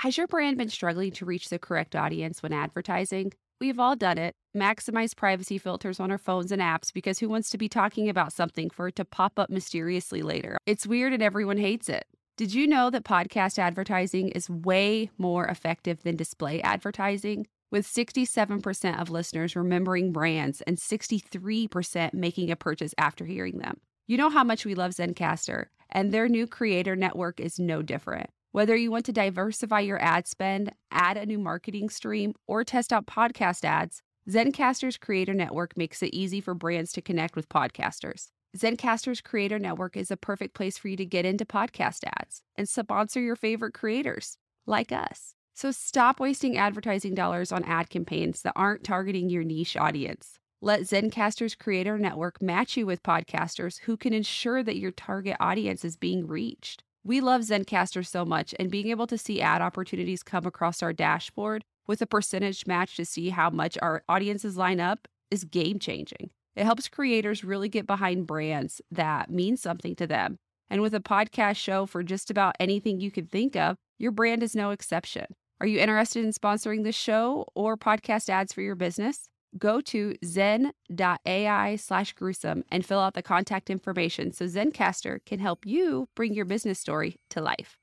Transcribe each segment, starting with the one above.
Has your brand been struggling to reach the correct audience when advertising? We've all done it. Maximize privacy filters on our phones and apps because who wants to be talking about something for it to pop up mysteriously later? It's weird and everyone hates it. Did you know that podcast advertising is way more effective than display advertising? With 67% of listeners remembering brands and 63% making a purchase after hearing them. You know how much we love Zencastr, and their new creator network is no different. Whether you want to diversify your ad spend, add a new marketing stream, or test out podcast ads, Zencastr's Creator Network makes it easy for brands to connect with podcasters. Zencastr's Creator Network is a perfect place for you to get into podcast ads and sponsor your favorite creators, like us. So stop wasting advertising dollars on ad campaigns that aren't targeting your niche audience. Let Zencastr's Creator Network match you with podcasters who can ensure that your target audience is being reached. We love Zencastr so much, and being able to see ad opportunities come across our dashboard with a percentage match to see how much our audiences line up is game changing. It helps creators really get behind brands that mean something to them. And with a podcast show for just about anything you can think of, your brand is no exception. Are you interested in sponsoring this show or podcast ads for your business? Go to zen.ai slash gruesome and fill out the contact information so Zencastr can help you bring your business story to life.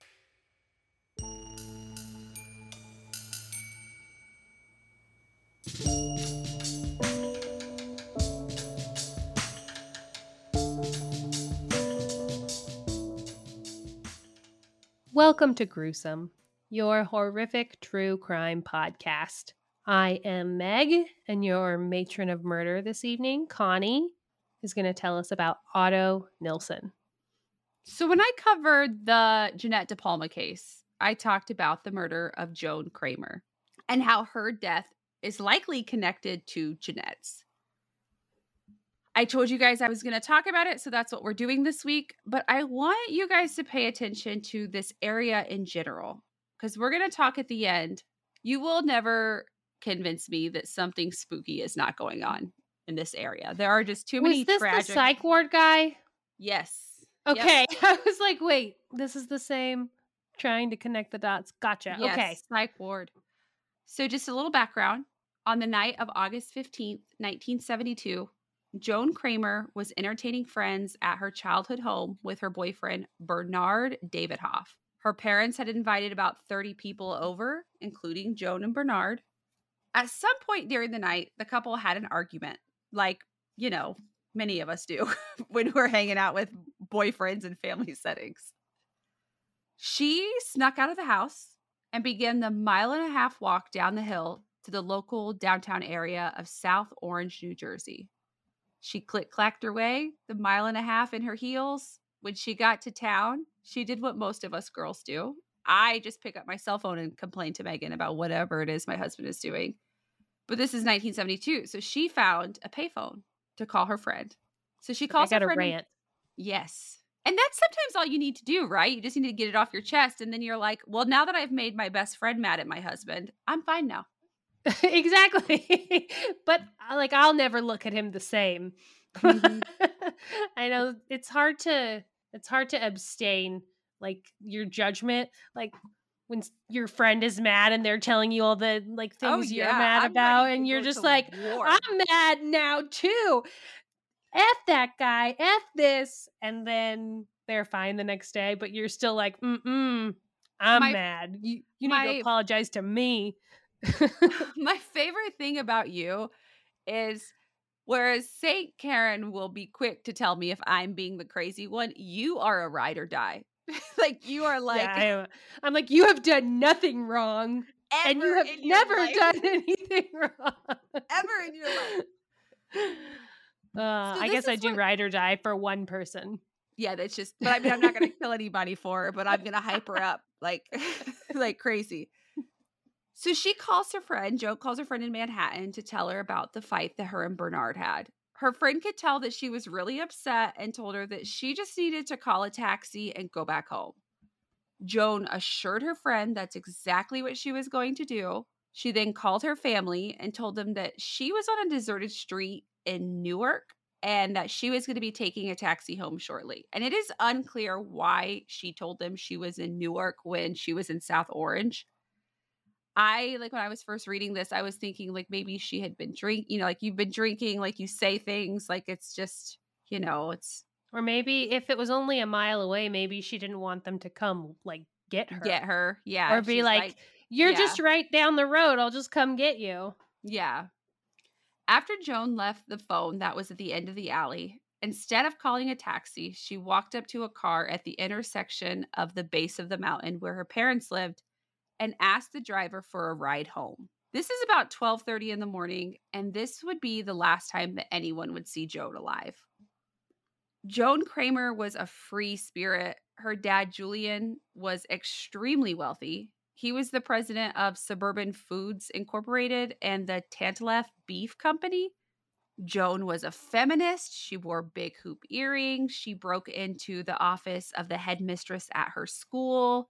Welcome to Gruesome, your horrific true crime podcast. I am Meg, and your matron of murder this evening, Connie, is going to tell us about Otto Nilsen. So, when I covered the Jeanette De Palma case, I talked about the murder of Joan Kramer and how her death is likely connected to Jeanette's. I told you guys I was going to talk about it, so that's what we're doing this week. But I want you guys to pay attention to this area in general because we're going to talk at the end. You will never convince me that something spooky is not going on in this area. There are just too was many this tragic. the psych ward guy? Yes. Okay, yep. I was like, wait, this is the same. Trying to connect the dots. Gotcha. Yes, okay, psych ward. So, just a little background. On the night of August 15th, 1972, Joan Kramer was entertaining friends at her childhood home with her boyfriend, Bernard Davidoff. Her parents had invited about 30 people over, including Joan and Bernard. At some point during the night, the couple had an argument, like, you know, many of us do when we're hanging out with boyfriends in family settings. She snuck out of the house and began the mile and a half walk down the hill to the local downtown area of South Orange, New Jersey. She click clacked her way the mile and a half in her heels. When she got to town, she did what most of us girls do I just pick up my cell phone and complain to Megan about whatever it is my husband is doing. But this is 1972. So she found a payphone to call her friend. So she calls I got her a friend. rant. Yes. And that's sometimes all you need to do, right? You just need to get it off your chest. And then you're like, well, now that I've made my best friend mad at my husband, I'm fine now. exactly. but uh, like, I'll never look at him the same. Mm-hmm. I know it's hard to it's hard to abstain like your judgment like when your friend is mad and they're telling you all the like oh, things oh, yeah. you're mad I'm about and you're just like war. i'm mad now too f that guy f this and then they're fine the next day but you're still like mm-mm i'm my, mad you, you my, need to apologize to me my favorite thing about you is Whereas St. Karen will be quick to tell me if I'm being the crazy one, you are a ride or die. like you are like yeah, I am like you have done nothing wrong and you have never done anything wrong ever in your life. Uh, so I guess I do what... ride or die for one person. Yeah, that's just. But I mean, I'm not going to kill anybody for her, but I'm going to hype her up like like crazy. So she calls her friend. Joe calls her friend in Manhattan to tell her about the fight that her and Bernard had. Her friend could tell that she was really upset and told her that she just needed to call a taxi and go back home. Joan assured her friend that's exactly what she was going to do. She then called her family and told them that she was on a deserted street in Newark and that she was going to be taking a taxi home shortly. And it is unclear why she told them she was in Newark when she was in South Orange. I like when I was first reading this, I was thinking like maybe she had been drink, you know, like you've been drinking, like you say things, like it's just, you know, it's Or maybe if it was only a mile away, maybe she didn't want them to come like get her. get her. Yeah. Or be she's like, You're yeah. just right down the road. I'll just come get you. Yeah. After Joan left the phone that was at the end of the alley, instead of calling a taxi, she walked up to a car at the intersection of the base of the mountain where her parents lived and asked the driver for a ride home. This is about 12:30 in the morning and this would be the last time that anyone would see Joan alive. Joan Kramer was a free spirit. Her dad Julian was extremely wealthy. He was the president of Suburban Foods Incorporated and the Tantalef Beef Company. Joan was a feminist. She wore big hoop earrings. She broke into the office of the headmistress at her school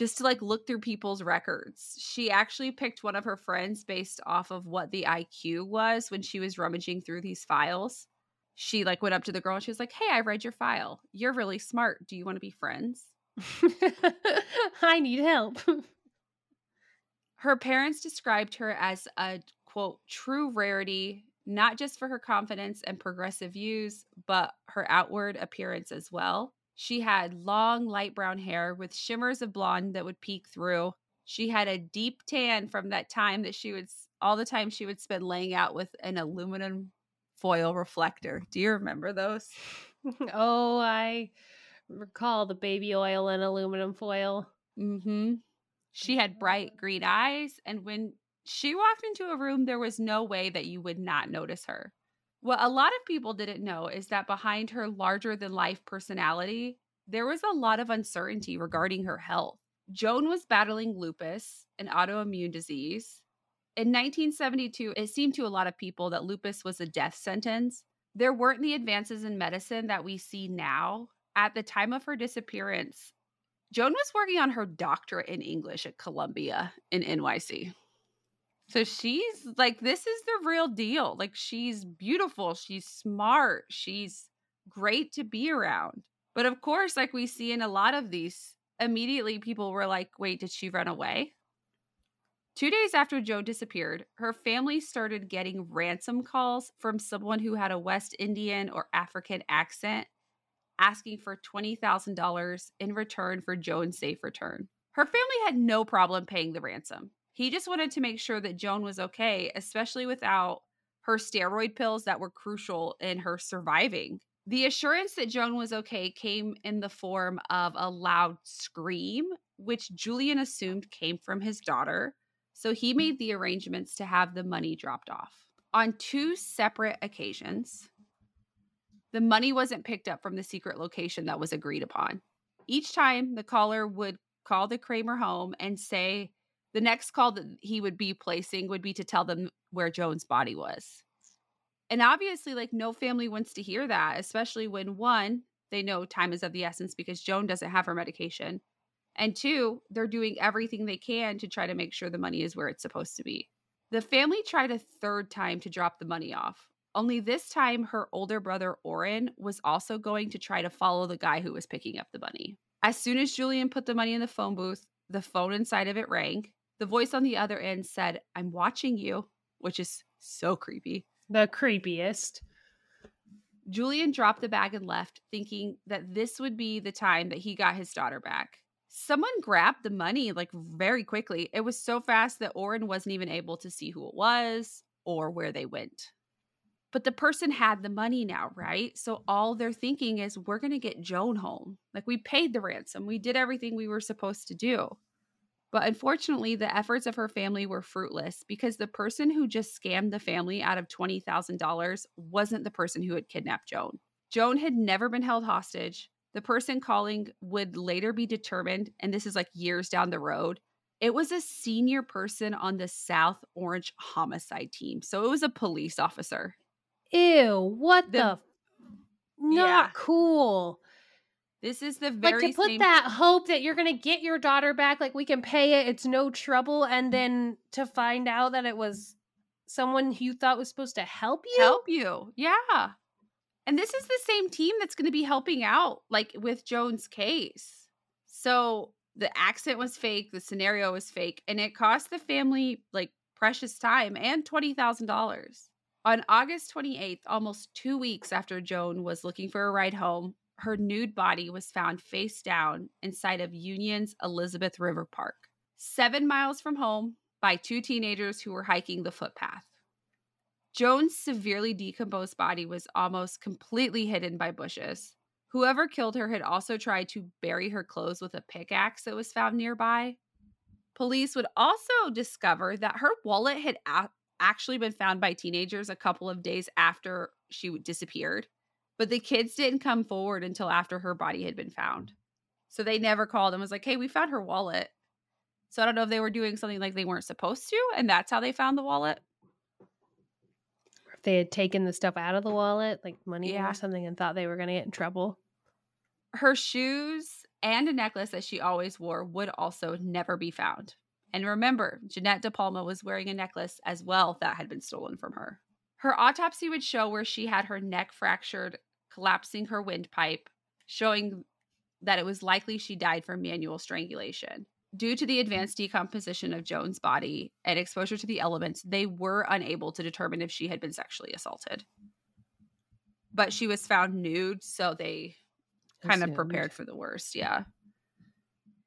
just to like look through people's records. She actually picked one of her friends based off of what the IQ was when she was rummaging through these files. She like went up to the girl and she was like, "Hey, I read your file. You're really smart. Do you want to be friends?" I need help. Her parents described her as a quote, true rarity, not just for her confidence and progressive views, but her outward appearance as well. She had long, light brown hair with shimmers of blonde that would peek through. She had a deep tan from that time that she would, all the time she would spend laying out with an aluminum foil reflector. Do you remember those? oh, I recall the baby oil and aluminum foil. Mm-hmm. She had bright green eyes, and when she walked into a room, there was no way that you would not notice her. What a lot of people didn't know is that behind her larger than life personality, there was a lot of uncertainty regarding her health. Joan was battling lupus, an autoimmune disease. In 1972, it seemed to a lot of people that lupus was a death sentence. There weren't the advances in medicine that we see now. At the time of her disappearance, Joan was working on her doctorate in English at Columbia in NYC. So she's like, this is the real deal. Like, she's beautiful. She's smart. She's great to be around. But of course, like we see in a lot of these, immediately people were like, wait, did she run away? Two days after Joan disappeared, her family started getting ransom calls from someone who had a West Indian or African accent asking for $20,000 in return for Joan's safe return. Her family had no problem paying the ransom. He just wanted to make sure that Joan was okay, especially without her steroid pills that were crucial in her surviving. The assurance that Joan was okay came in the form of a loud scream, which Julian assumed came from his daughter. So he made the arrangements to have the money dropped off. On two separate occasions, the money wasn't picked up from the secret location that was agreed upon. Each time, the caller would call the Kramer home and say the next call that he would be placing would be to tell them where Joan's body was. And obviously, like, no family wants to hear that, especially when one, they know time is of the essence because Joan doesn't have her medication. And two, they're doing everything they can to try to make sure the money is where it's supposed to be. The family tried a third time to drop the money off, only this time, her older brother Orrin was also going to try to follow the guy who was picking up the money. As soon as Julian put the money in the phone booth, the phone inside of it rang. The voice on the other end said, I'm watching you, which is so creepy. The creepiest. Julian dropped the bag and left, thinking that this would be the time that he got his daughter back. Someone grabbed the money like very quickly. It was so fast that Oren wasn't even able to see who it was or where they went. But the person had the money now, right? So all they're thinking is, we're going to get Joan home. Like we paid the ransom, we did everything we were supposed to do. But unfortunately, the efforts of her family were fruitless because the person who just scammed the family out of $20,000 wasn't the person who had kidnapped Joan. Joan had never been held hostage. The person calling would later be determined, and this is like years down the road. It was a senior person on the South Orange homicide team. So it was a police officer. Ew, what the, The- not Yeah. cool. This is the very to put same that hope that you're gonna get your daughter back, like we can pay it, it's no trouble, and then to find out that it was someone you thought was supposed to help you. help you. Yeah. And this is the same team that's going to be helping out like with Joan's case. So The accent was fake, the scenario was fake, and it cost the family like precious time and $20,000. On August 28th, almost two weeks after Joan was looking for a ride home, her nude body was found face down inside of Union's Elizabeth River Park, seven miles from home, by two teenagers who were hiking the footpath. Joan's severely decomposed body was almost completely hidden by bushes. Whoever killed her had also tried to bury her clothes with a pickaxe that was found nearby. Police would also discover that her wallet had a- actually been found by teenagers a couple of days after she disappeared but the kids didn't come forward until after her body had been found. So they never called and was like, hey, we found her wallet. So I don't know if they were doing something like they weren't supposed to, and that's how they found the wallet. If they had taken the stuff out of the wallet, like money Yeah. or something, and thought they were going to get in trouble. Her shoes and a necklace that she always wore would also never be found. And remember, Jeanette De Palma was wearing a necklace as well that had been stolen from her. Her autopsy would show where she had her neck fractured, collapsing her windpipe, showing that it was likely she died from manual strangulation. Due to the mm-hmm. advanced decomposition of Joan's body and exposure to the elements, they were unable to determine if she had been sexually assaulted. But she was found nude, so they kind of prepared for the worst. Yeah.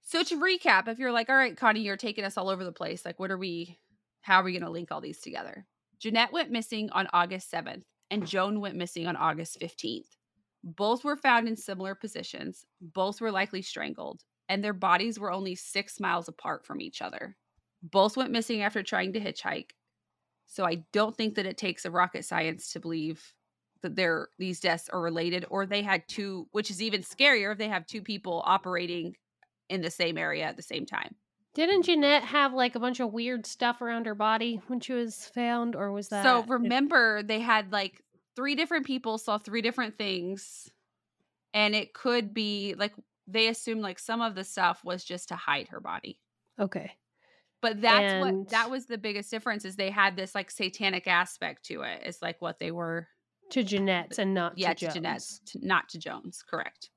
So to recap, if you're like, all right, Connie, you're taking us all over the place, like, what are we, how are we going to link all these together? Jeanette went missing on August 7th, and Joan went missing on August 15th. Both were found in similar positions, both were likely strangled, and their bodies were only six miles apart from each other. Both went missing after trying to hitchhike. So I don't think that it takes a rocket science to believe that they're these deaths are related, or they had two, which is even scarier if they have two people operating in the same area at the same time. Didn't Jeanette have like a bunch of weird stuff around her body when she was found, or was that? So remember, they had like three different people saw three different things, and it could be like they assumed like some of the stuff was just to hide her body. okay, But that's And- what that was the biggest difference is they had this like satanic aspect to it. It's like what they were to Jeanette's and not yeah, to, to Jeanette's, to, not to Joan's. Correct.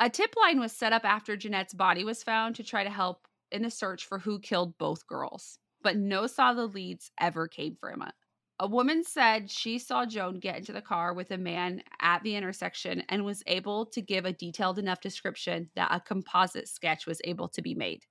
A tip line was set up after Jeanette's body was found to try to help in the search for who killed both girls, but no solid leads ever came from it. A woman said she saw Joan get into the car with a man at the intersection and was able to give a detailed enough description that a composite sketch was able to be made.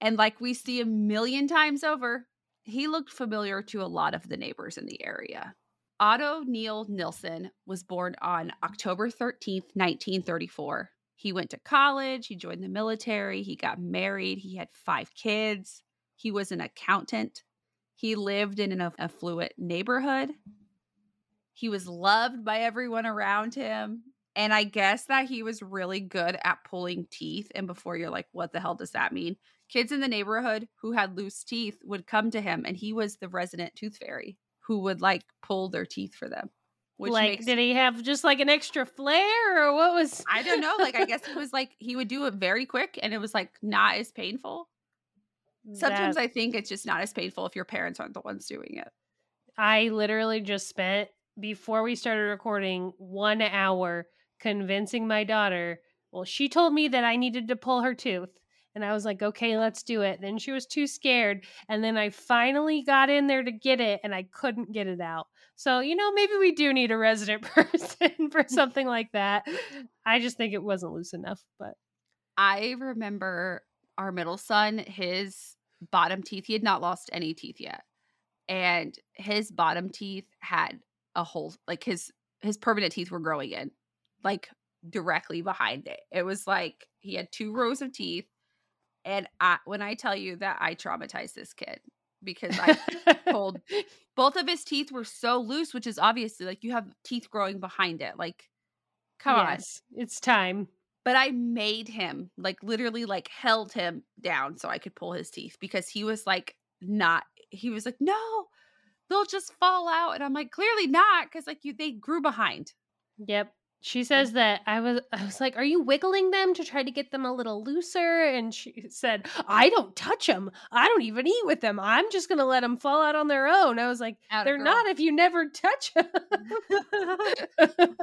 And like we see a million times over, he looked familiar to a lot of the neighbors in the area. Otto Neil Nilsson was born on October 13th, 1934. He went to college, he joined the military, he got married, he had five kids, he was an accountant, he lived in an affluent neighborhood. He was loved by everyone around him. And I guess that he was really good at pulling teeth. And before you're like, what the hell does that mean? Kids in the neighborhood who had loose teeth would come to him, and he was the resident tooth fairy who would like pull their teeth for them. Which like, makes did he have just like an extra flair, or what was? I don't know. Like, I guess it was like he would do it very quick and it was like not as painful. Sometimes That- I think it's just not as painful if your parents aren't the ones doing it. I literally just spent before we started recording one hour convincing my daughter. Well, she told me that I needed to pull her tooth. And I was like, okay, let's do it. Then she was too scared. And then I finally got in there to get it and I couldn't get it out. So, you know, maybe we do need a resident person for something like that. I just think it wasn't loose enough. But I remember our middle son, his bottom teeth, he had not lost any teeth yet. And his bottom teeth had a hole, like his his permanent teeth were growing in, like directly behind it. It was like he had two rows of teeth. And I, when I tell you that I traumatized this kid because I pulled both of his teeth were so loose, which is obviously like you have teeth growing behind it. Like, come on. it's time. But I made him like literally like held him down so I could pull his teeth because he was like not he was like, no, they'll just fall out. And I'm like, clearly not, because like you they grew behind. Yep. She says that I was I was like, "Are you wiggling them to try to get them a little looser?" And she said, "I don't touch them. I don't even eat with them. I'm just going to let them fall out on their own." I was like, "They're not if you never touch them."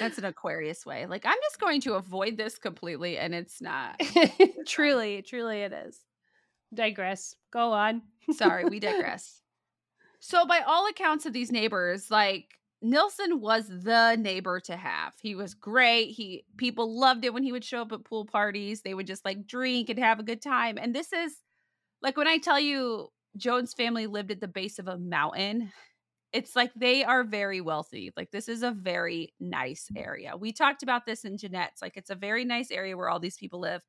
That's an Aquarius way. Like, I'm just going to avoid this completely, and it's not. truly, truly it is. Digress. Go on. Sorry, we digress. So, by all accounts of these neighbors, like Nilsen was the neighbor to have. He was great. He people loved it when he would show up at pool parties. They would just like drink and have a good time. And this is like when I tell you Joan's family lived at the base of a mountain, it's like they are very wealthy. Like this is a very nice mm. area. We talked about this in Jeanette's. Like it's a very nice area where all these people live.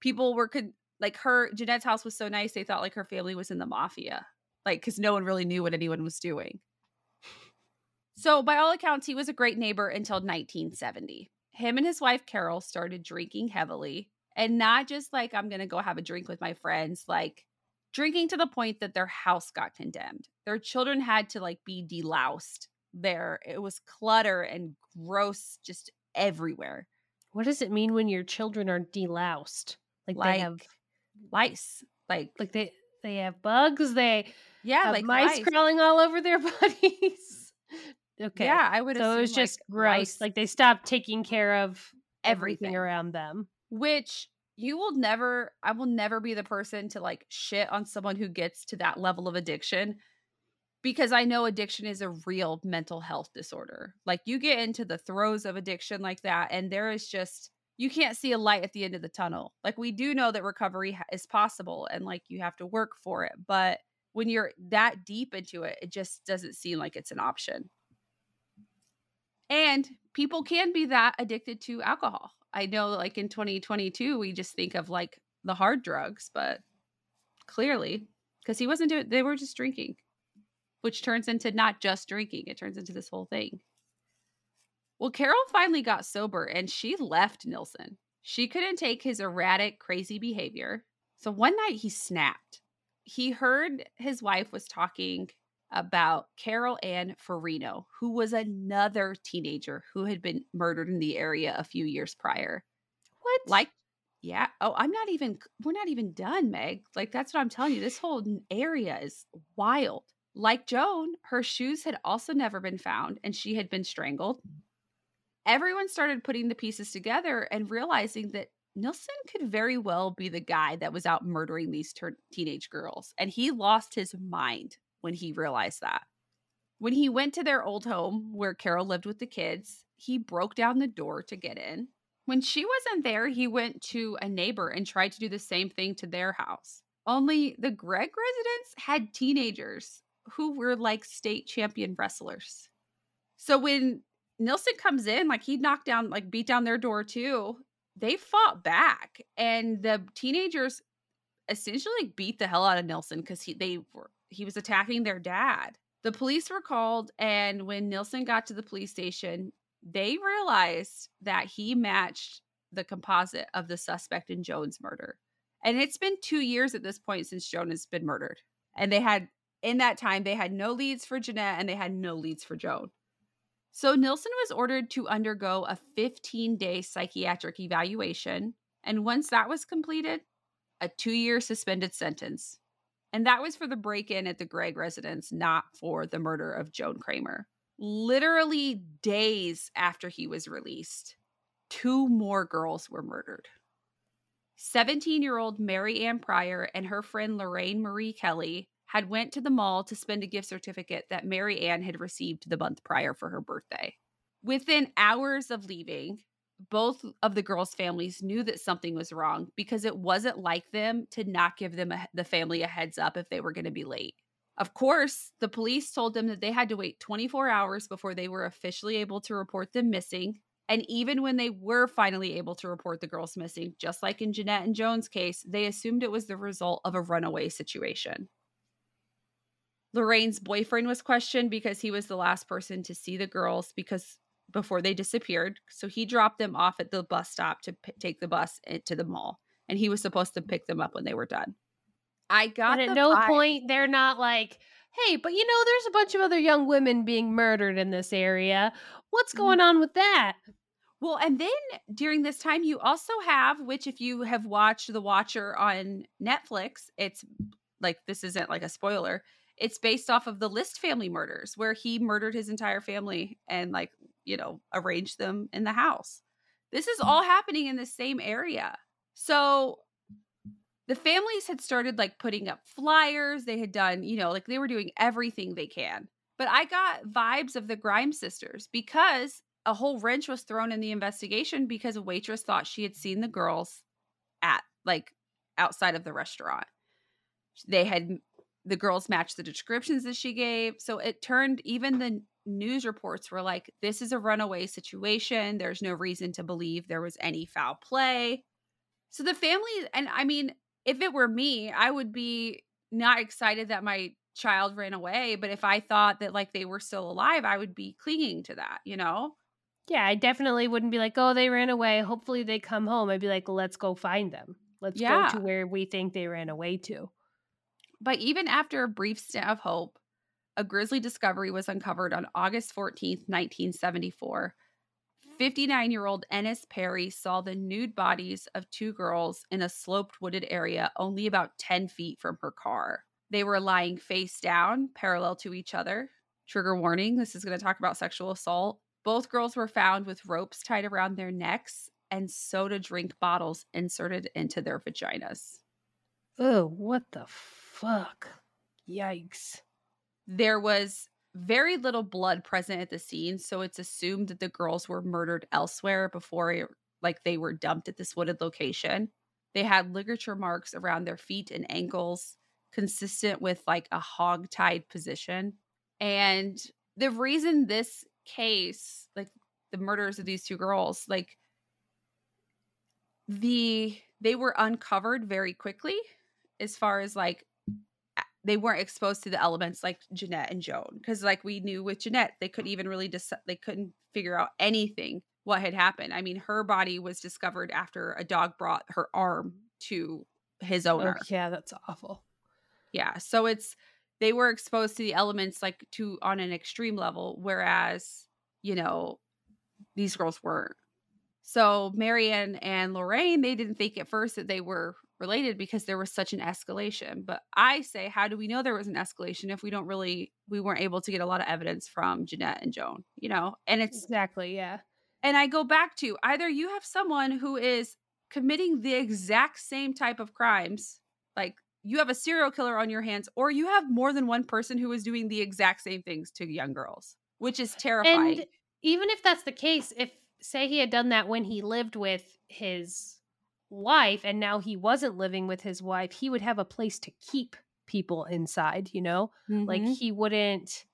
People were con- like her Jeanette's house was so nice they thought like her family was in the mafia. Like cuz no one really knew what anyone was doing. So by all accounts he was a great neighbor until 1970. Him and his wife Carol started drinking heavily and not just like I'm going to go have a drink with my friends like drinking to the point that their house got condemned. Their children had to like be deloused there. It was clutter and gross just everywhere. What does it mean when your children are deloused? Like, Like they have lice. Like like they they have bugs, they yeah, have like mice lice. crawling all over their bodies. Okay. Yeah, I would So it was just like, gross. lice, Like they stopped taking care of everything everything. around them. which you will never I will never be the person to like shit on someone who gets to that level of addiction because I know addiction is a real mental health disorder. Like you get into the throes of addiction like that and there is just you can't see a light at the end of the tunnel. Like we do know that recovery ha- is possible and like you have to work for it, but when you're that deep into it, it just doesn't seem like it's an option. And people can be that addicted to alcohol. I know like in 2022 we just think of like the hard drugs, but clearly because he wasn't doing they were just drinking, which turns into not just drinking, it turns into this whole thing. Well, Carol finally got sober and she left Nilsson. She couldn't take his erratic, crazy behavior. So one night he snapped. He heard his wife was talking about Carol Ann Farino, who was another teenager who had been murdered in the area a few years prior. What? Like, yeah. Oh, I'm not even, we're not even done, Meg. Like, that's what I'm telling you. This whole area is wild. Like Joan, her shoes had also never been found and she had been strangled. Everyone started putting the pieces together and realizing that Nilsson could very well be the guy that was out murdering these ter- teenage girls. And he lost his mind when he realized that. When he went to their old home where Carol lived with the kids, he broke down the door to get in. When she wasn't there, he went to a neighbor and tried to do the same thing to their house. Only the Gregg residents had teenagers who were like state champion wrestlers. So when Nilsson comes in, like he knocked down, like beat down their door too, they fought back. And the teenagers essentially beat the hell out of Nilsson because he they were he was attacking their dad. The police were called, and when Nilsson got to the police station, they realized that he matched the composite of the suspect in Joan's murder. And it's been two years at this point since Joan has been murdered. And they had, in that time, they had no leads for Jeanette and they had no leads for Joan. So Nilsson was ordered to undergo a 15 day psychiatric evaluation. And once that was completed, a two year suspended sentence. And that was for the break in at the Gregg residence, not for the murder of Joan Kramer. Literally days after he was released, two more girls were murdered. 17 year old Mary Ann Pryor and her friend Lorraine Marie Kelly had went to the mall to spend a gift certificate that Mary Ann had received the month prior for her birthday. Within hours of leaving, both of the girls' families knew that something was wrong because it wasn't like them to not give them a, the family a heads up if they were going to be late. Of course, the police told them that they had to wait 24 hours before they were officially able to report them missing. And even when they were finally able to report the girls missing, just like in Jeanette and Joan's case, they assumed it was the result of a runaway situation. Lorraine's boyfriend was questioned because he was the last person to see the girls because before they disappeared. So he dropped them off at the bus stop to p- take the bus to the mall, and he was supposed to pick them up when they were done. I got But at the no vibe- point they're not like, hey, but you know, there's a bunch of other young women being murdered in this area. What's Mhm. going on with that? Well, and then during this time, you also have, which if you have watched The Watcher on Netflix, it's like this isn't like a spoiler. It's based off of the List family murders, where he murdered his entire family and like you know, arranged them in the house. This is mm. all happening in the same area. So the families had started like putting up flyers. They had done, you know, like they were doing everything they can. But I got vibes of the Grimes sisters because a whole wrench was thrown in the investigation because a waitress thought she had seen the girls at like outside of the restaurant. They had the girls matched the descriptions that she gave. So it turned even the news reports were like, this is a runaway situation. There's no reason to believe there was any foul play. So the family, and I mean, if it were me, I would be not excited that my child ran away. But if I thought that like they were still alive, I would be clinging to that, you know? Yeah, I definitely wouldn't be like, oh, they ran away. Hopefully they come home. I'd be like, let's go find them. Let's Yeah. go to where we think they ran away to. But even after a brief stint of hope, a grisly discovery was uncovered on August 14th, 1974. 59 year old Ennis Perry saw the nude bodies of two girls in a sloped wooded area only about 10 feet from her car. They were lying face down, parallel to each other. Trigger warning this is going to talk about sexual assault. Both girls were found with ropes tied around their necks and soda drink bottles inserted into their vaginas. Oh, what the fuck? Yikes. There was very little blood present at the scene, so it's assumed that the girls were murdered elsewhere before like they were dumped at this wooded location. They had ligature marks around their feet and ankles consistent with like a hog-tied position. And the reason this case, like the murders of these two girls, like the they were uncovered very quickly as far as like they weren't exposed to the elements like Jeanette and Joan because like we knew with Jeanette they couldn't even really dis- they couldn't figure out anything what had happened. I mean her body was discovered after a dog brought her arm to his Oh, owner. yeah, that's awful. Yeah. So it's they were exposed to the elements like to on an extreme level, whereas, you know, these girls weren't. So Mary Ann and Lorraine, they didn't think at first that they were related because there was such an escalation. But I say, how do we know there was an escalation if we don't really we weren't able to get a lot of evidence from Jeanette and Joan, you know? And it's Exactly, yeah. and I go back to either you have someone who is committing the exact same type of crimes, like you have a serial killer on your hands, or you have more than one person who is doing the exact same things to young girls, which is terrifying. And even if that's the case, if say he had done that when he lived with his wife and now he wasn't living with his wife, he would have a place to keep people inside, you know? Like Mhm. he wouldn't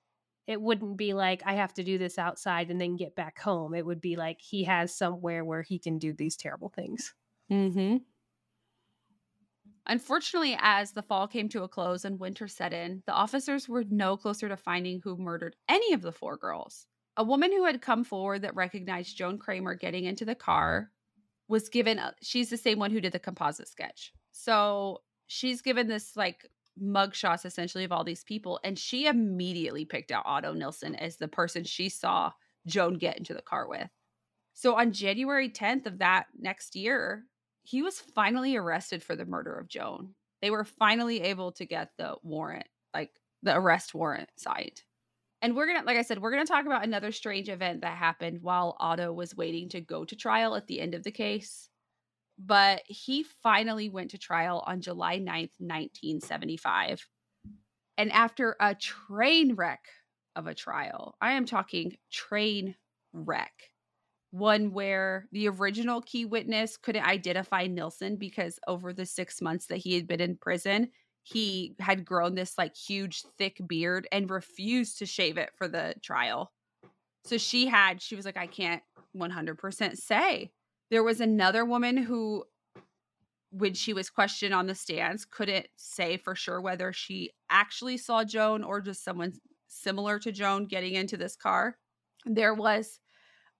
it wouldn't be like I have to do this outside and then get back home. It would be like he has somewhere where he can do these terrible things. Mm-hmm. Unfortunately, as the fall came to a close and winter set in, the officers were no closer to finding who murdered any of the four girls. A woman who had come forward that recognized Joan Kramer getting into the car was given, uh, she's the same one who did the composite sketch. So she's given this like mugshots essentially of all these people, and she immediately picked out Otto Nilsson as the person she saw Joan get into the car with. So on January 10th of that next year, he was finally arrested for the murder of Joan. They were finally able to get the warrant, like the arrest warrant signed. And we're going to, like I said, we're going to talk about another strange event that happened while Otto was waiting to go to trial at the end of the case. But he finally went to trial on July 9th, 1975. And after a train wreck of a trial, I am talking train wreck one where the original key witness couldn't identify Nilsson because over the six months that he had been in prison, he had grown this like huge thick beard and refused to shave it for the trial. So she had, she was like, I can't 100% say. There was another woman who, when she was questioned on the stands, couldn't say for sure whether she actually saw Joan or just someone similar to Joan getting into this car. There was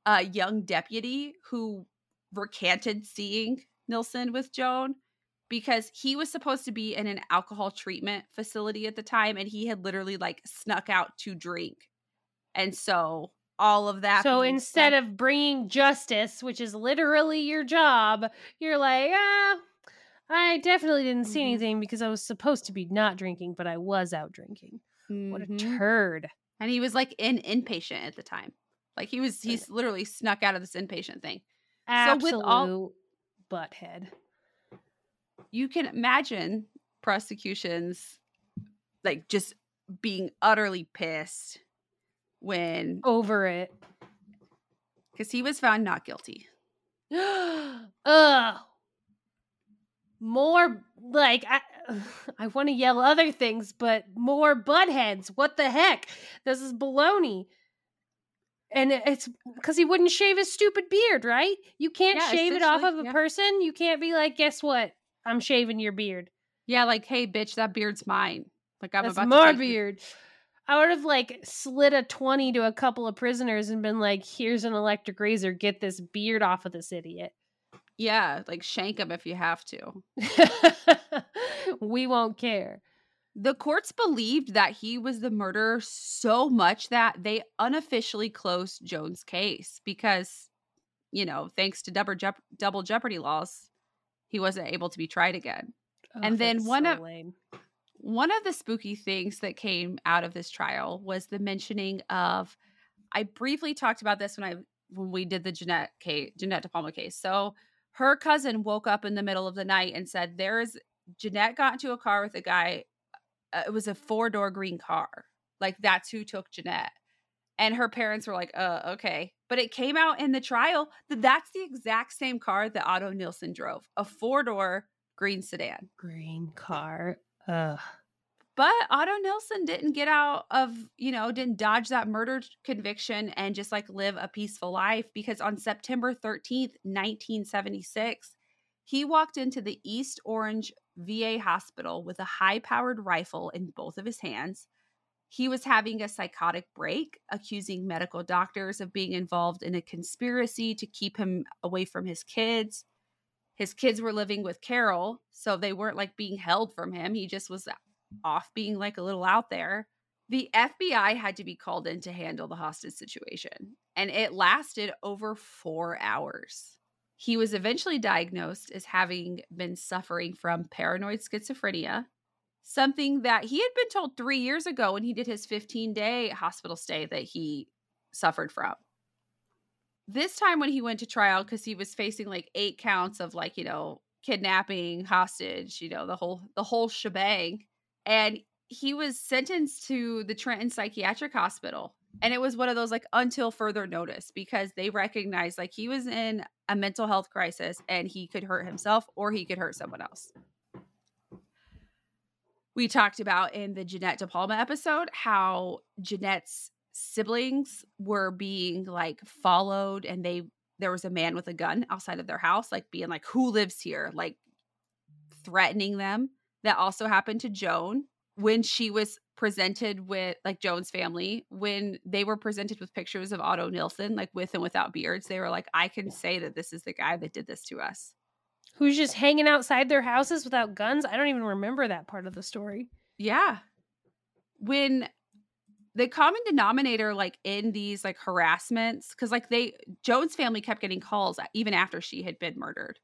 a young deputy who recanted seeing Nilsson with Joan because he was supposed to be in an alcohol treatment facility at the time and he had literally like snuck out to drink. And so all of that so instead said- of bringing justice, which is literally your job, you're like, ah, I definitely didn't see Mhm. anything because I was supposed to be not drinking, but I was out drinking. What a Mhm. turd. and he was like in inpatient at the time. Like he was he's literally snuck out of this inpatient thing. Absolute so with all butthead. You can imagine prosecutions like just being utterly pissed when over it because he was found not guilty. Ugh. More like I, I want to yell other things, but more butt heads. What the heck? This is baloney. And it's because he wouldn't shave his stupid beard, right? You can't yeah, shave it off of a yeah. person. You can't be like, guess what? I'm shaving your beard. Yeah, like, hey, bitch, that beard's mine. Like I'm That's about more beard. I would have like slid a 20 to a couple of prisoners and been like, here's an electric razor, get this beard off of this idiot. Yeah, like shank him if you have to. we won't care. The courts believed that he was the murderer so much that they unofficially closed Joan's case because, you know, thanks to double, double jeopardy laws, he wasn't able to be tried again. Oh, and then one so of lame. one of the spooky things that came out of this trial was the mentioning of I briefly talked about this when I when we did the Jeanette case, Jeanette De Palma case. So her cousin woke up in the middle of the night and said there's Jeanette got into a car with a guy uh, it was a four-door green car. Like that's who took Jeanette. And her parents were like, "Uh, okay." But it came out in the trial that that's the exact same car that Otto Nilsen drove, a four-door green sedan. Green car. Ugh. But Otto Nilsen didn't get out of, you know, didn't dodge that murder conviction and just like live a peaceful life because on September 13th, 1976, he walked into the East Orange VA hospital with a high powered rifle in both of his hands. He was having a psychotic break, accusing medical doctors of being involved in a conspiracy to keep him away from his kids his kids were living with Carol, so they weren't like being held from him. He just was off being like a little out there. The FBI had to be called in to handle the hostage situation, and it lasted over four hours. He was eventually diagnosed as having been suffering from paranoid schizophrenia, something that he had been told three years ago when he did his 15 day hospital stay that he suffered from. This time when he went to trial because he was facing like eight counts of like you know kidnapping hostage you know the whole the whole shebang and he was sentenced to the trenton psychiatric hospital and it was one of those like until further notice because they recognized like he was in a mental health crisis and he could hurt himself or he could hurt someone else we talked about in the jeanette de palma episode how jeanette's siblings were being like followed and they there was a man with a gun outside of their house like being like who lives here? like threatening them. That also happened to joan. When she was presented with like joan's family when they were presented with pictures of otto nilsen like with and without beards they were like i can say that this is the guy that did this to us who's just hanging outside their houses without guns? I don't even remember that part of the story. Yeah. When the common denominator like in these like harassments because like they joan's family kept getting calls uh, even after she had been murdered.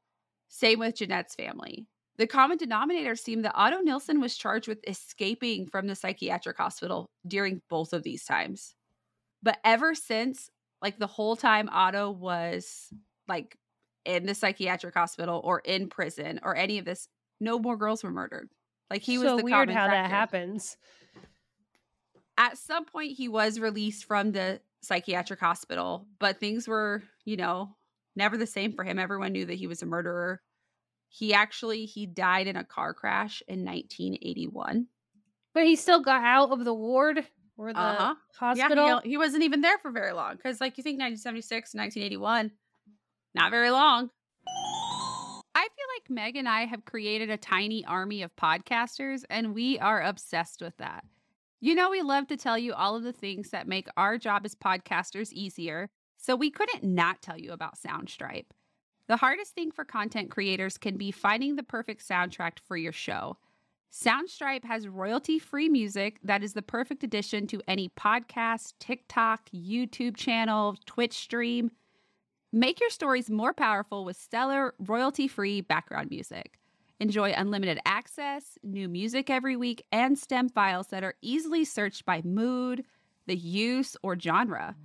Same with jeanette's family. The common denominator seemed that otto Nilsson was charged with escaping from the psychiatric hospital during both of these times. But ever since like the whole time otto was like in the psychiatric hospital or in prison or any of this no more girls were murdered like he so was the weird how that happens at some point he was released from the psychiatric hospital, but things were, you know, never the same for him. Everyone knew that he was a murderer. He actually he died in a car crash in 1981. But he still got out of the ward or the uh-huh. hospital. Yeah, he, he wasn't even there for very long because, like, you think 1976, 1981, not very long. I feel like Meg and I have created a tiny army of podcasters, and we are obsessed with that. You know, we love to tell you all of the things that make our job as podcasters easier, so we couldn't not tell you about Soundstripe. The hardest thing for content creators can be finding the perfect soundtrack for your show. Soundstripe has royalty free music that is the perfect addition to any podcast, TikTok, YouTube channel, Twitch stream. Make your stories more powerful with stellar, royalty free background music. Enjoy unlimited access, new music every week, and stem files that are easily searched by mood, the use, or genre.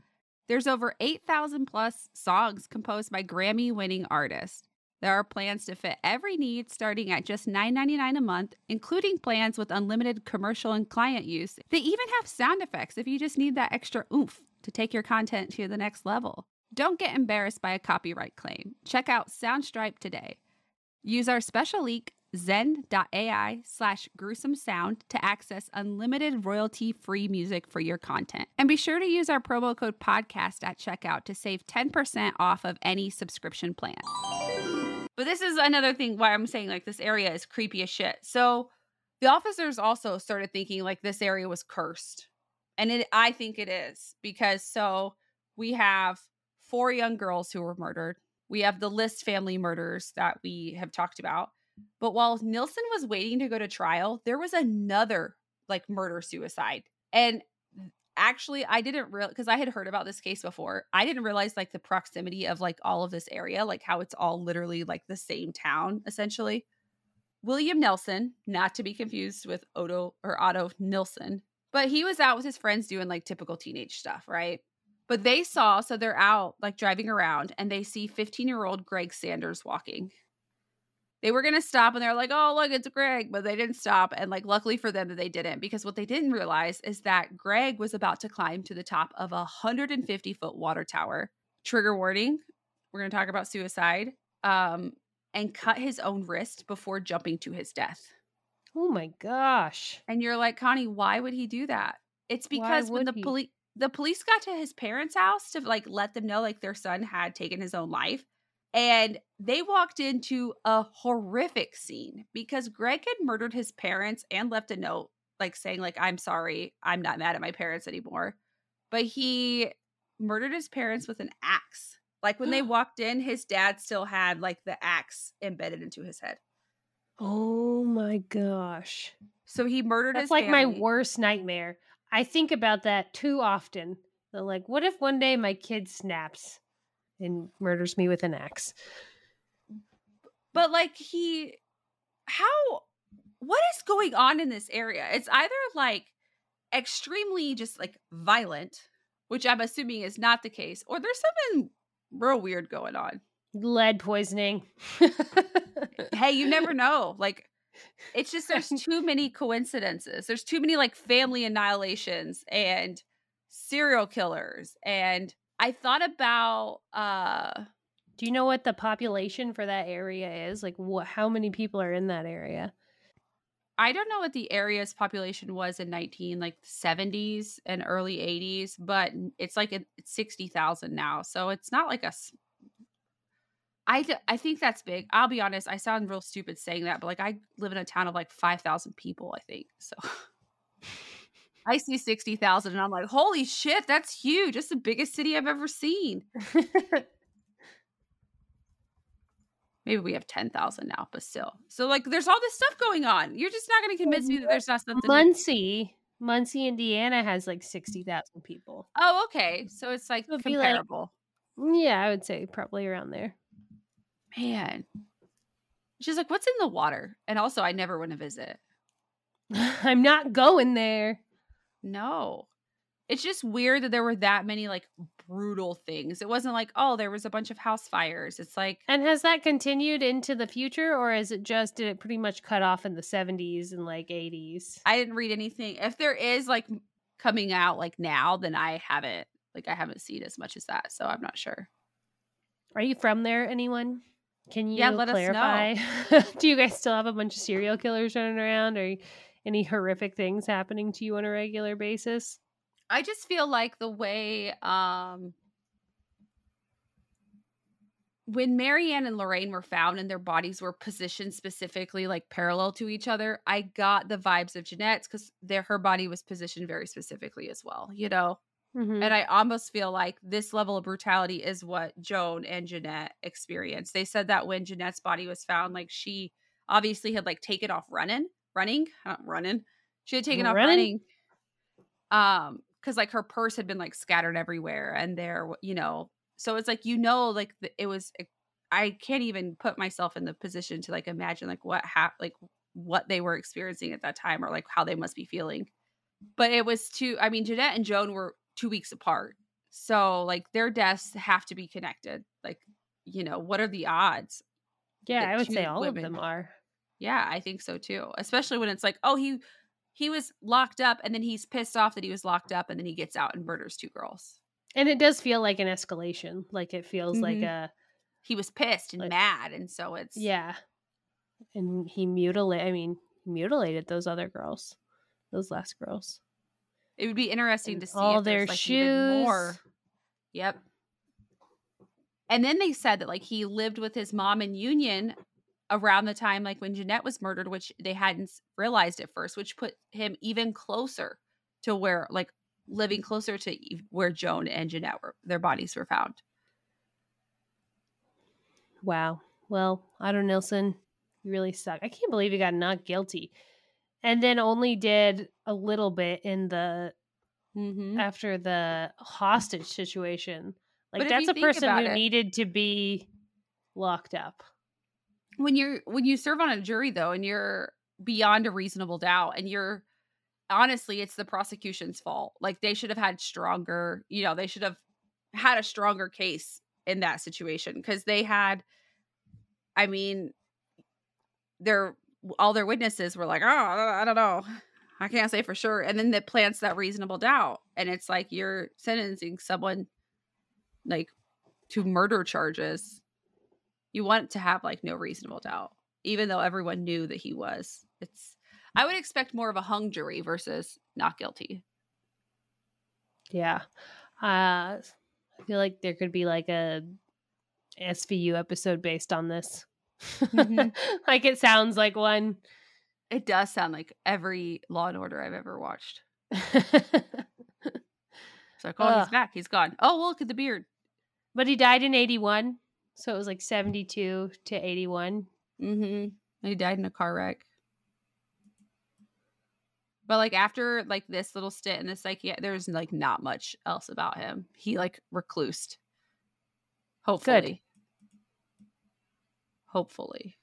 There's over 8,000 plus songs composed by Grammy winning artists. There are plans to fit every need starting at just $9.99 a month, including plans with unlimited commercial and client use. They even have sound effects if you just need that extra oomph to take your content to the next level. Don't get embarrassed by a copyright claim. Check out Soundstripe today. Use our special link zen.ai slash gruesome sound to access unlimited royalty free music for your content. And be sure to use our promo code podcast at checkout to save 10% off of any subscription plan. But this is another thing why I'm saying like this area is creepy as shit. So the officers also started thinking like this area was cursed. And it I think it is because so we have four young girls who were murdered. We have the List family murders that we have talked about. But while Nilsen was waiting to go to trial, there was another like murder suicide. And actually I didn't real because I had heard about this case before. I didn't realize like the proximity of like all of this area, like how it's all literally like the same town essentially. William Nelson, not to be confused with Otto or Otto Nilsen, but he was out with his friends doing like typical teenage stuff, right? But they saw, so they're out like driving around and they see 15 year old Greg Sanders walking they were gonna stop and they're like, oh look, it's Greg, but they didn't stop. And like luckily for them that they didn't, because what they didn't realize is that Greg was about to climb to the top of a 150 foot water tower. Trigger warning, we're gonna talk about suicide. Um, and cut his own wrist before jumping to his death. Oh my gosh. And you're like, Connie, why would he do that? It's because when the police the police got to his parents' house to like let them know like their son had taken his own life and they walked into a horrific scene because Greg had murdered his parents and left a note like saying like I'm sorry, I'm not mad at my parents anymore. But he murdered his parents with an axe. Like when they walked in, his dad still had like the axe embedded into his head. Oh my gosh. So he murdered That's like family. my worst nightmare. I think about that too often. They're like, what if one day my kid snaps? and murders me with an axe. But like he how what is going on in this area? It's either like extremely just like violent, which I'm assuming is not the case, or there's something real weird going on. Lead poisoning. hey, you never know. Like it's just there's too many coincidences. There's too many like family annihilations and serial killers and I thought about uh do you know what the population for that area is? Like what how many people are in that area? I don't know what the area's population was in 19 like 70s and early 80s, but it's like it's 60,000 now. So it's not like a I, I think that's big. I'll be honest, I sound real stupid saying that, but like I live in a town of like 5,000 people, I think. So I see 60,000 and I'm like, holy shit, that's huge. That's the biggest city I've ever seen. Maybe we have 10,000 now, but still. So, like, there's all this stuff going on. You're just not going to convince me that there's not something. Muncie, Muncie, Indiana has like 60,000 people. Oh, okay. So it's like comparable. Like, yeah, I would say probably around there. Man. She's like, what's in the water? And also, I never want to visit. I'm not going there. No. It's just weird that there were that many like brutal things. It wasn't like, oh, there was a bunch of house fires. It's like And has that continued into the future or is it just did it pretty much cut off in the 70s and like 80s? I didn't read anything. If there is like coming out like now, then I haven't like I haven't seen as much as that, so I'm not sure. Are you from there, anyone? Can you yeah, let clarify? Us know. Do you guys still have a bunch of serial killers running around? Or any horrific things happening to you on a regular basis? I just feel like the way um when Mary Ann and Lorraine were found and their bodies were positioned specifically like parallel to each other, I got the vibes of Jeanette's because their her body was positioned very specifically as well, you know. Mm-hmm. And I almost feel like this level of brutality is what Joan and Jeanette experienced. They said that when Jeanette's body was found, like she obviously had like taken off running running, not running. She had taken running? off running. Um, because like her purse had been like scattered everywhere, and there, you know, so it's like you know, like it was. I can't even put myself in the position to like imagine like what hap- like what they were experiencing at that time or like how they must be feeling. But it was too. I mean, Jeanette and Joan were two weeks apart, So like their deaths have to be connected. Like, you know, what are the odds? Yeah, I would say all women- of them are. Yeah, I think so too. Especially when it's like, oh, he he was locked up and then he's pissed off that he was locked up and then he gets out and murders two girls. And it does feel like an escalation. Like it feels like Mhm. a He was pissed and Like- mad and so it's yeah. And he mutilated I mean, mutilated those other girls. Those last girls. It would be interesting And to see all if their there's like even more. Yep. And then they said that like he lived with his mom in Union around the time like when Jeanette was murdered, which they hadn't realized at first, which put him even closer to where like living closer to where Joan and Jeanette were their bodies were found. Wow. Well, Otto Nilsen, you really suck. I can't believe he got not guilty. And then only did a little bit in the Mm-hmm. after the hostage situation. Like But that's a person who it- needed to be locked up. When you're when you serve on a jury though, and you're beyond a reasonable doubt, and you're honestly, it's the prosecution's fault. Like they should have had stronger, you know, they should have had a stronger case in that situation because they had, I mean, their all their witnesses were like, oh, I don't know, I can't say for sure, and then that plants that reasonable doubt, and it's like you're sentencing someone like to murder charges. You want to have like no reasonable doubt, even though everyone knew that he was. It's I would expect more of a hung jury versus not guilty. Yeah. Uh I feel like there could be like a SVU episode based on this. Mhm. like it sounds like one. It does sound like every Law and Order I've ever watched. It's like, oh, he's back. He's gone. Oh, well, look at the beard. but he died in 81. So it was like 72 to 81. Mm-hmm. He died in a car wreck. But like after like this little stint in the psyche, there's like not much else about him. He like reclused. Hopefully. Hopefully.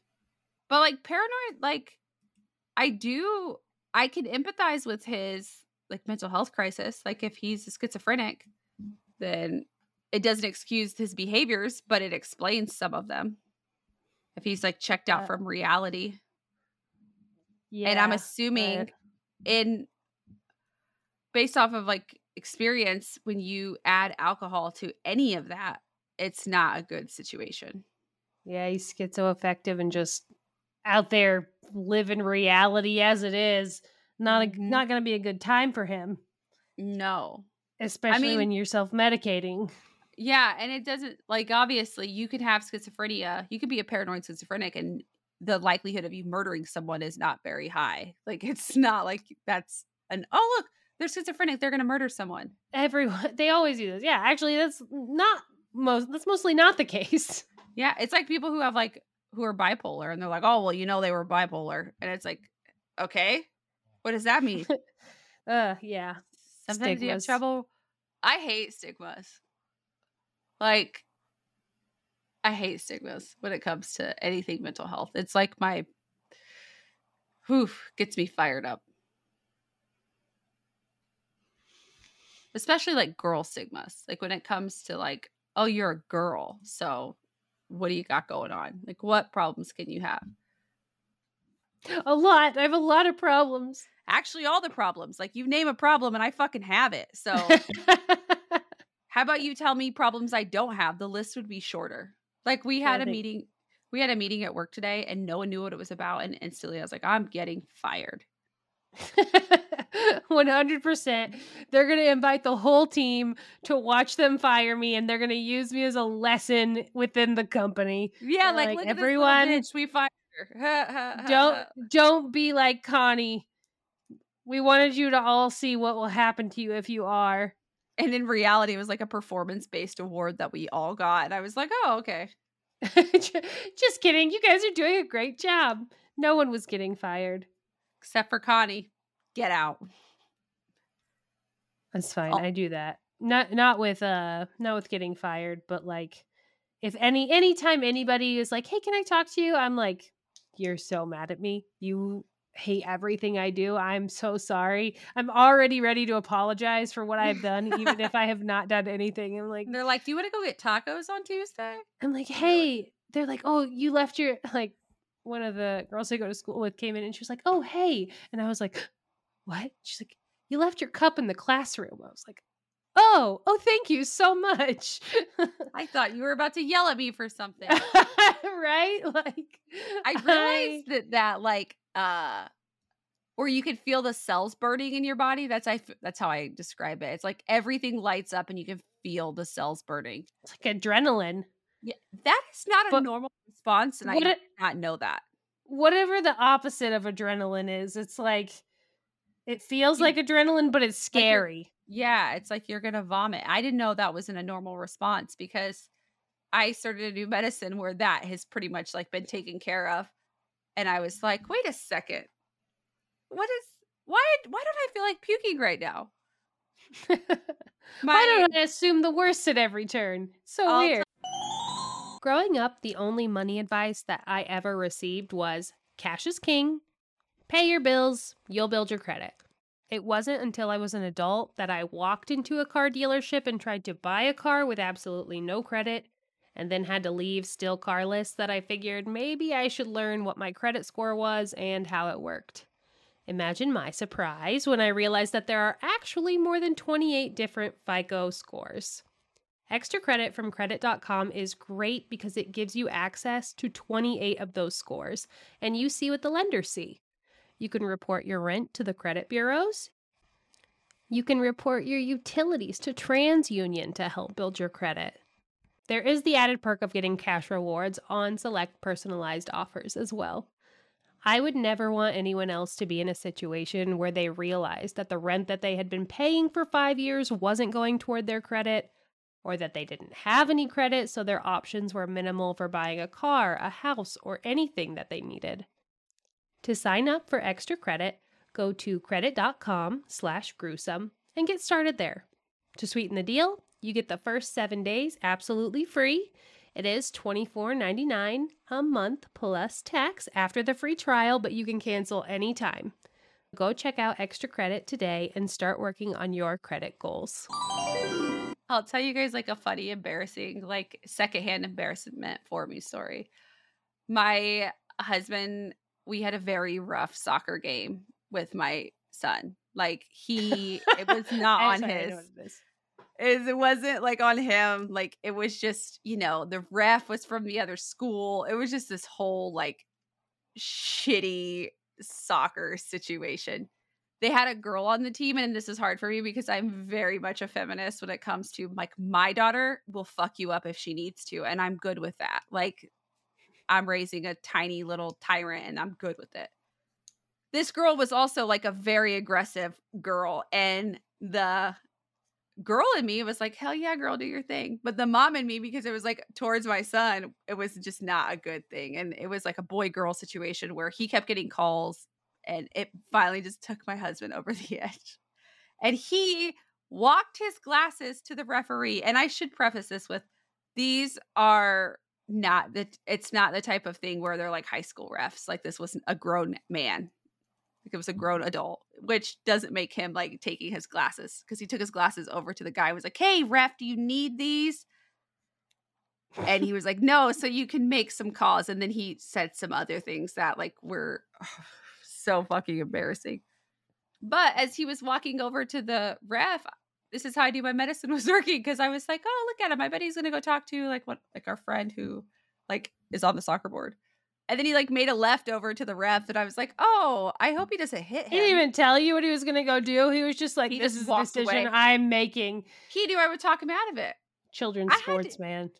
But like paranoid, like I do I can empathize with his like mental health crisis. Like if he's a schizophrenic, then it doesn't excuse his behaviors, but it explains some of them. If he's like checked out Uh, from reality. Yeah. and I'm assuming but- in based off of like experience when you add alcohol to any of that, it's not a good situation. Yeah, he's schizoaffective and just out there living reality as it is. Not a, Mhm. not going to be a good time for him, No. especially mean- when you're self-medicating. Yeah, and it doesn't like obviously you could have schizophrenia. You could be a paranoid schizophrenic and the likelihood of you murdering someone is not very high. Like it's not like that's an oh look, they're schizophrenic, they're gonna murder someone. Everyone they always do this. Yeah, actually that's not most that's mostly not the case. Yeah, it's like people who have like who are bipolar and they're like, oh well, you know they were bipolar. And it's like, okay, what does that mean? Uh yeah. Sometimes you have trouble. I hate stigmas. Like, I hate stigmas when it comes to anything mental health. It's like my, whew, gets me fired up. Especially like girl stigmas. Like when it comes to like, oh, you're a girl. So what do you got going on? Like, what problems can you have? A lot. I have a lot of problems. Actually, all the problems. Like, you name a problem and I fucking have it. So. How about you tell me problems I don't have? The list would be shorter. Like we had a meeting, we had a meeting at work today and no one knew what it was about. And instantly I was like, I'm getting fired. 100%. They're going to invite the whole team to watch them fire me and they're going to use me as a lesson within the company. Yeah, They're like, everyone- bitch we fire. Don't don't be like Connie. We wanted you to all see what will happen to you if you are. And in reality, it was like a performance based award that we all got. And I was like, oh, okay. Just kidding. You guys are doing a great job. No one was getting fired. Except for Connie. Get out. That's fine. Oh. I do that. Not not with uh not with getting fired, but like if any anytime anybody is like, "Hey, can I talk to you?" I'm like, "You're so mad at me. You hate everything I do. I'm so sorry. I'm already ready to apologize for what I've done, even if I have not done anything. I'm like, they're like, "Do you want to go get tacos on Tuesday?" I'm like, hey, they're like, oh, you left your like one of the girls I go to school with came in and she was like, oh, hey, and I was like, what? She's like, you left your cup in the classroom. I was like, oh, oh, thank you so much. I thought you were about to yell at me for something. right? Like, I realized that that like uh or you could feel the cells burning in your body. That's I that's how I describe it. It's like everything lights up and you can feel the cells burning. it's like adrenaline. Yeah, that is not a normal response, and I did not know that. Whatever the opposite of adrenaline is, it's like it feels You- like adrenaline, but it's Like scary. Yeah, it's like you're gonna vomit. I didn't know that wasn't a normal response because I started a new medicine where that has pretty much like been taken care of. And I was like, wait a second. What is why why don't I feel like puking right now? Why don't I assume the worst at every turn? So I'll weird. Growing up, the only money advice that I ever received was cash is king, pay your bills, you'll build your credit. It wasn't until I was an adult that I walked into a car dealership and tried to buy a car with absolutely no credit and then had to leave still carless that I figured maybe I should learn what my credit score was and how it worked. Imagine my surprise when I realized that there are actually more than 28 different FICO scores. Extra credit from credit.com is great because it gives you access to 28 of those scores, and you see what the lenders see. You can report your rent to the credit bureaus. You can report your utilities to TransUnion to help build your credit. There is the added perk of getting cash rewards on select personalized offers as well. I would never want anyone else to be in a situation where they realized that the rent that they had been paying for five years wasn't going toward their credit, or that they didn't have any credit, so their options were minimal for buying a car, a house, or anything that they needed. To sign up for extra credit, go to credit.com slash gruesome and get started there. To sweeten the deal, you get the first seven days absolutely free. It is $24.99 a month plus tax after the free trial, but you can cancel anytime. Go check out Extra Credit today and start working on your credit goals. I'll tell you guys like a funny, embarrassing, like secondhand embarrassment for me story. My husband, we had a very rough soccer game with my son. Like he, it was not on his. know what it is. is it wasn't like on him like it was just you know the ref was from the other school it was just this whole like shitty soccer situation they had a girl on the team and this is hard for me because i'm very much a feminist when it comes to like my daughter will fuck you up if she needs to and i'm good with that like i'm raising a tiny little tyrant and i'm good with it this girl was also like a very aggressive girl and the girl in me was like, hell yeah, girl, do your thing. But the mom in me, because it was like towards my son, it was just not a good thing. And it was like a boy girl situation where he kept getting calls and it finally just took my husband over the edge. And he walked his glasses to the referee. And I should preface this with these are not the it's not the type of thing where they're like high school refs. Like this was a grown man. Like it was a grown adult, which doesn't make him like taking his glasses because he took his glasses over to the guy was like, Hey, ref, do you need these? And he was like, No, so you can make some calls. And then he said some other things that like were so fucking embarrassing. But as he was walking over to the ref, this is how I knew my medicine was working because I was like, Oh, look at him. I bet he's gonna go talk to like what like our friend who like is on the soccer board. And then he like made a left over to the ref, and I was like, "Oh, I hope he doesn't hit him." He didn't even tell you what he was going to go do. He was just like, He this just is the decision away. I'm making. He knew I would talk him out of it. Children's I had to- sports, man.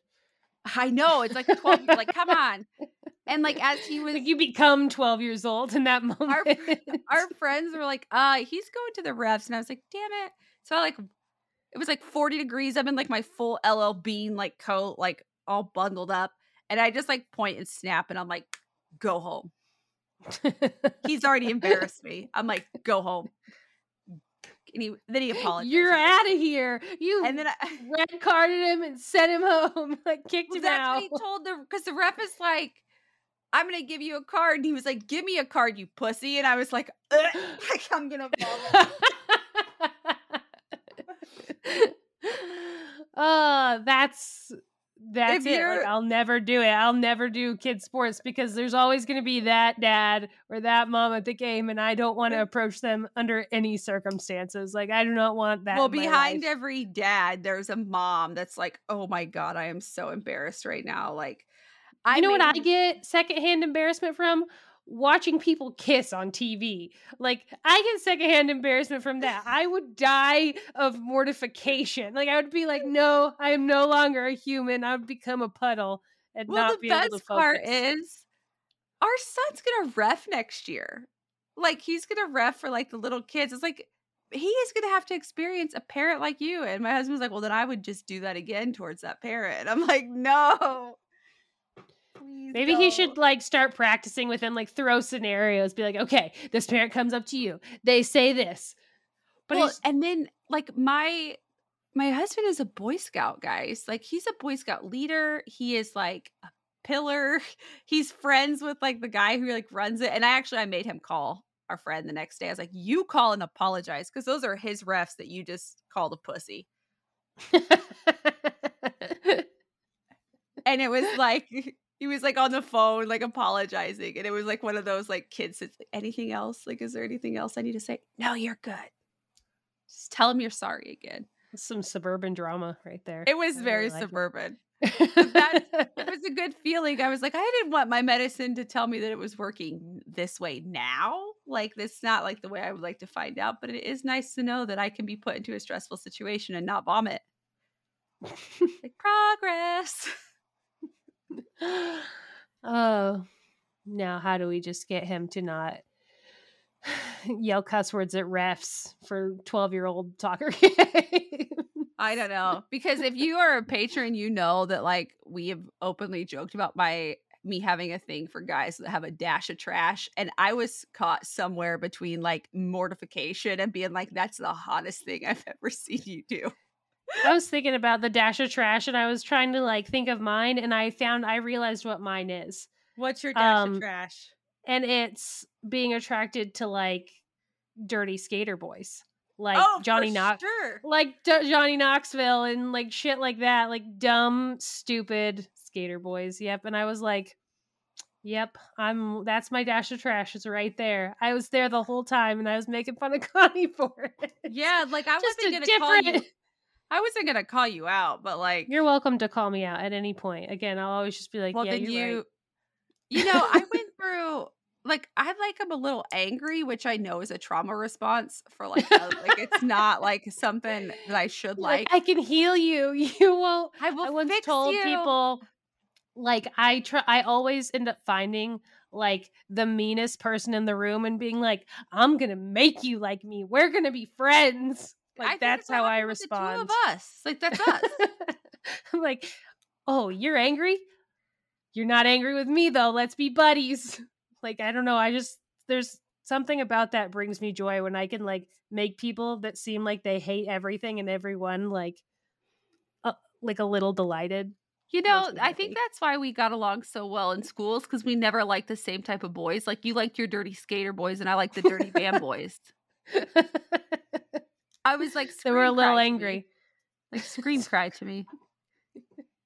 I know it's like twelve. like, come on. And like as he was, Like you become 12 years old in that moment. Our- our friends were like, "Uh, he's going to the refs," and I was like, "Damn it!" So I like, it was like forty degrees. I'm in like my full LL Bean like coat, like all bundled up, and I just like point and snap, and I'm like, "Go home." He's already embarrassed me. I'm like, "Go home." And he then he apologized. You're out of here. You And then I, red carded him and sent him home. like kicked Well, him that's out. what he told the because the ref is like, I'm gonna give you a card. And he was like, Give me a card, you pussy. And I was like, like I'm gonna vomit. Oh, that's that's it. Like, I'll never do it. I'll never do kid sports because there's always going to be that dad or that mom at the game, and I don't want to approach them under any circumstances. Like, I do not want that. Well, behind every dad, there's a mom that's like, "Oh my god, I am so embarrassed right now." Like, I you know what I get secondhand embarrassment from? Watching people kiss on TV. Like I get secondhand embarrassment from that. I would die of mortification. Like I would be like, no, I am no longer a human. I would become a puddle and well, not be able to focus. Well, the best part is our son's gonna ref next year. Like he's gonna ref for like the little kids. It's like he is gonna have to experience a parent like you. And my husband's like, well, then I would just do that again towards that parent. I'm like, no. Please Maybe don't. he should like start practicing with him, like throw scenarios, be like, okay, this parent comes up to you. They say this. But well, and then like my my husband is a Boy Scout, guys. Like he's a Boy Scout leader. He is like a pillar. He's friends with like the guy who like runs it. And I actually I made him call our friend the next day. I was like, you call and apologize because those are his refs that you just called a pussy. and it was like he was like on the phone, like apologizing. And it was like one of those like kids that's like, anything else? Like, is there anything else I need to say? No, you're good. Just tell him you're sorry again. Some suburban drama right there. It was I very really suburban. that it was a good feeling. I was like, I didn't want my medicine to tell me that it was working this way now. Like, this not like the way I would like to find out, but it is nice to know that I can be put into a stressful situation and not vomit. like progress. oh, now how do we just get him to not yell cuss words at refs for 12 year old soccer I don't know. Because if you are a patron, you know that like we have openly joked about my me having a thing for guys that have a dash of trash. And I was caught somewhere between like mortification and being like, that's the hottest thing I've ever seen you do. I was thinking about the dash of trash and I was trying to like think of mine and I found I realized what mine is. What's your dash um, of trash? And it's being attracted to like dirty skater boys. Like oh, Johnny Knox, sure. like D- Johnny Knoxville, and like shit like that, like dumb, stupid skater boys. Yep, and I was like, Yep, I'm. That's my dash of trash. It's right there. I was there the whole time, and I was making fun of Connie for it. Yeah, like I wasn't gonna different... call you. I wasn't gonna call you out, but like you're welcome to call me out at any point. Again, I'll always just be like, well, yeah, then you, right. you know, I went through like I like I'm a little angry, which I know is a trauma response for like a, like it's not like something that I should like. like. I can heal you. You won't. I will. I once told you. people like I try. I always end up finding like the meanest person in the room and being like, I'm gonna make you like me. We're gonna be friends. Like that's how I respond. two of us. Like that's us. I'm like, oh, you're angry. You're not angry with me though. Let's be buddies. Like I don't know. I just there's something about that brings me joy when I can like make people that seem like they hate everything and everyone like, uh, like a little delighted. You know, I think that's why we got along so well in schools because we never liked the same type of boys. Like you liked your dirty skater boys, and I liked the dirty band boys. I was like, they were a little angry. Like scream cry to me.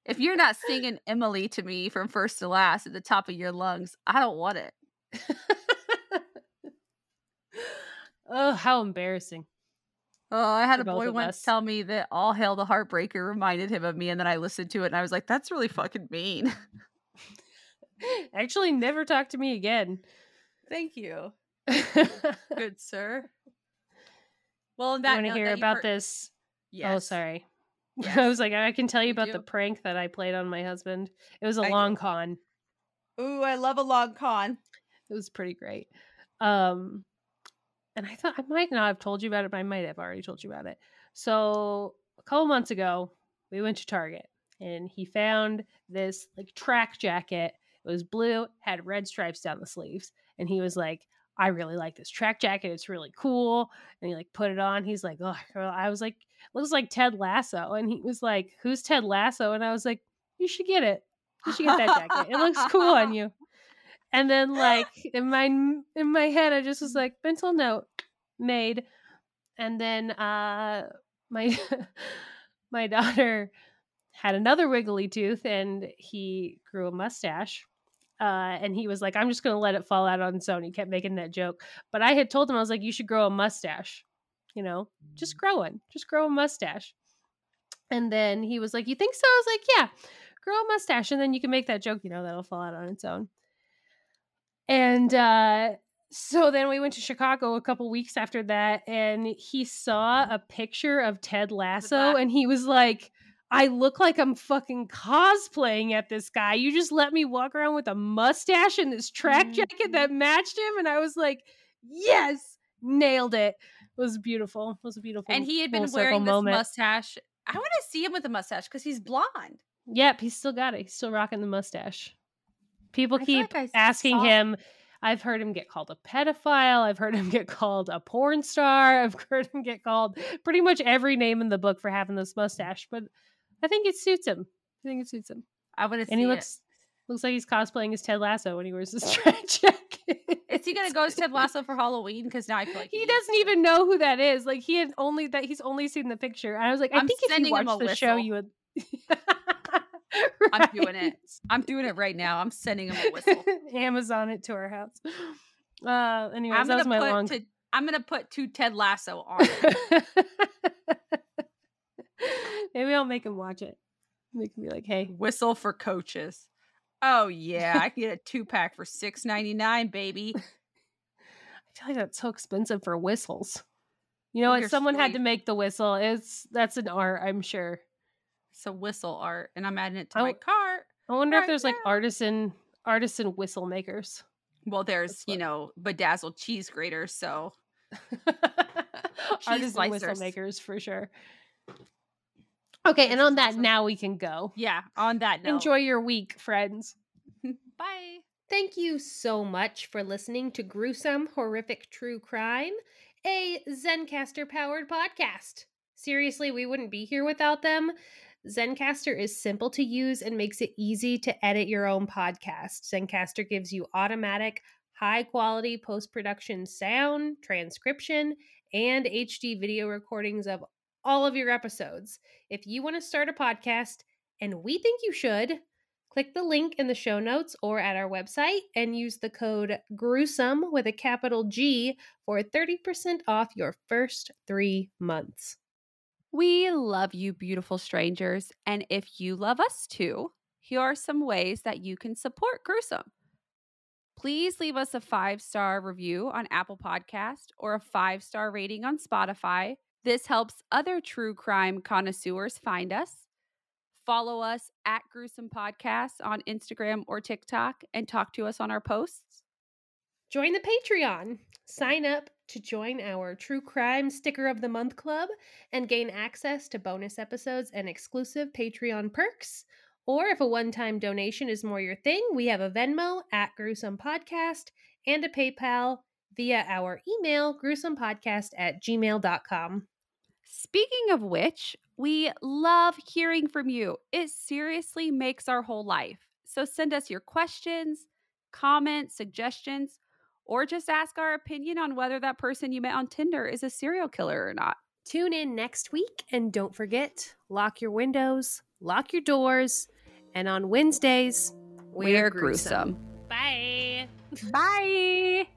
If you're not singing Emily to me from first to last at the top of your lungs, I don't want it. oh, how embarrassing. Oh, I had a boy once us. tell me that All Hail the Heartbreaker reminded him of me, and then I listened to it and I was like, that's really fucking mean. Actually, never talk to me again. Thank you. Good sir. Well, that you want to hear about heard... this? Oh, yes. Oh, sorry. Yes. I was like, I can tell you, you about do? the prank that I played on my husband. It was a I long do. con. Ooh, I love a long con. It was pretty great. Um, and I thought I might not have told you about it, but I might have already told you about it. So a couple months ago, we went to Target and he found this like track jacket. It was blue, had red stripes down the sleeves, and he was like, I really like this track jacket. It's really cool. And he like put it on. He's like, oh, I was like, looks like Ted Lasso. And he was like, who's Ted Lasso? And I was like, you should get it. You should get that jacket. It looks cool on you. and then like in my in my head I just was like mental note made and then uh my my daughter had another wiggly tooth and he grew a mustache uh, and he was like, I'm just going to let it fall out on its own. He kept making that joke. But I had told him, I was like, you should grow a mustache. You know, just grow one. Just grow a mustache. And then he was like, You think so? I was like, Yeah, grow a mustache. And then you can make that joke, you know, that'll fall out on its own. And uh, so then we went to Chicago a couple weeks after that, and he saw a picture of Ted Lasso, and he was like, I look like I'm fucking cosplaying at this guy. You just let me walk around with a mustache and this track mm-hmm. jacket that matched him. And I was like, yes, nailed it. It was beautiful. It was a beautiful. And he had been wearing this moment. mustache. I want to see him with a mustache because he's blonde. Yep, he's still got it. He's still rocking the mustache. People I keep like asking saw- him. I've heard him get called a pedophile. I've heard him get called a porn star. I've heard him get called pretty much every name in the book for having this mustache. But I think it suits him. I think it suits him. I want to see. And he looks it. looks like he's cosplaying as Ted Lasso when he wears this track jacket. Is he gonna go as Ted Lasso for Halloween? Because now I feel like he, he doesn't even know who that is. Like he had only that he's only seen the picture. And I was like, I I'm think if you watched the whistle. show, you would. right. I'm doing it. I'm doing it right now. I'm sending him a whistle. Amazon it to our house. Uh, anyways, that was my long. To, I'm gonna put two Ted Lasso on. Maybe I'll make him watch it. Make him be like, "Hey, whistle for coaches." Oh yeah, I can get a two pack for six ninety nine, baby. I feel like that's so expensive for whistles. You know what? Someone sweet. had to make the whistle. It's that's an art, I'm sure. It's a whistle art, and I'm adding it to I, my cart. I wonder right if there's now. like artisan artisan whistle makers. Well, there's you know bedazzled cheese graters, so artisan slicers. whistle makers for sure. Okay, and on that, awesome. now we can go. Yeah, on that note. Enjoy your week, friends. Bye. Thank you so much for listening to Gruesome Horrific True Crime, a Zencastr powered podcast. Seriously, we wouldn't be here without them. Zencastr is simple to use and makes it easy to edit your own podcast. Zencastr gives you automatic, high quality post production sound, transcription, and HD video recordings of all of your episodes. If you want to start a podcast, and we think you should, click the link in the show notes or at our website and use the code gruesome with a capital G for 30% off your first three months. We love you, beautiful strangers. And if you love us too, here are some ways that you can support Gruesome. Please leave us a five star review on Apple Podcast or a five star rating on Spotify this helps other true crime connoisseurs find us. Follow us at Gruesome Podcasts on Instagram or TikTok and talk to us on our posts. Join the Patreon. Sign up to join our True Crime Sticker of the Month Club and gain access to bonus episodes and exclusive Patreon perks. Or if a one time donation is more your thing, we have a Venmo at Gruesome Podcast and a PayPal via our email, gruesomepodcast at gmail.com. Speaking of which, we love hearing from you. It seriously makes our whole life. So send us your questions, comments, suggestions, or just ask our opinion on whether that person you met on Tinder is a serial killer or not. Tune in next week and don't forget lock your windows, lock your doors, and on Wednesdays, we're, we're gruesome. gruesome. Bye. Bye.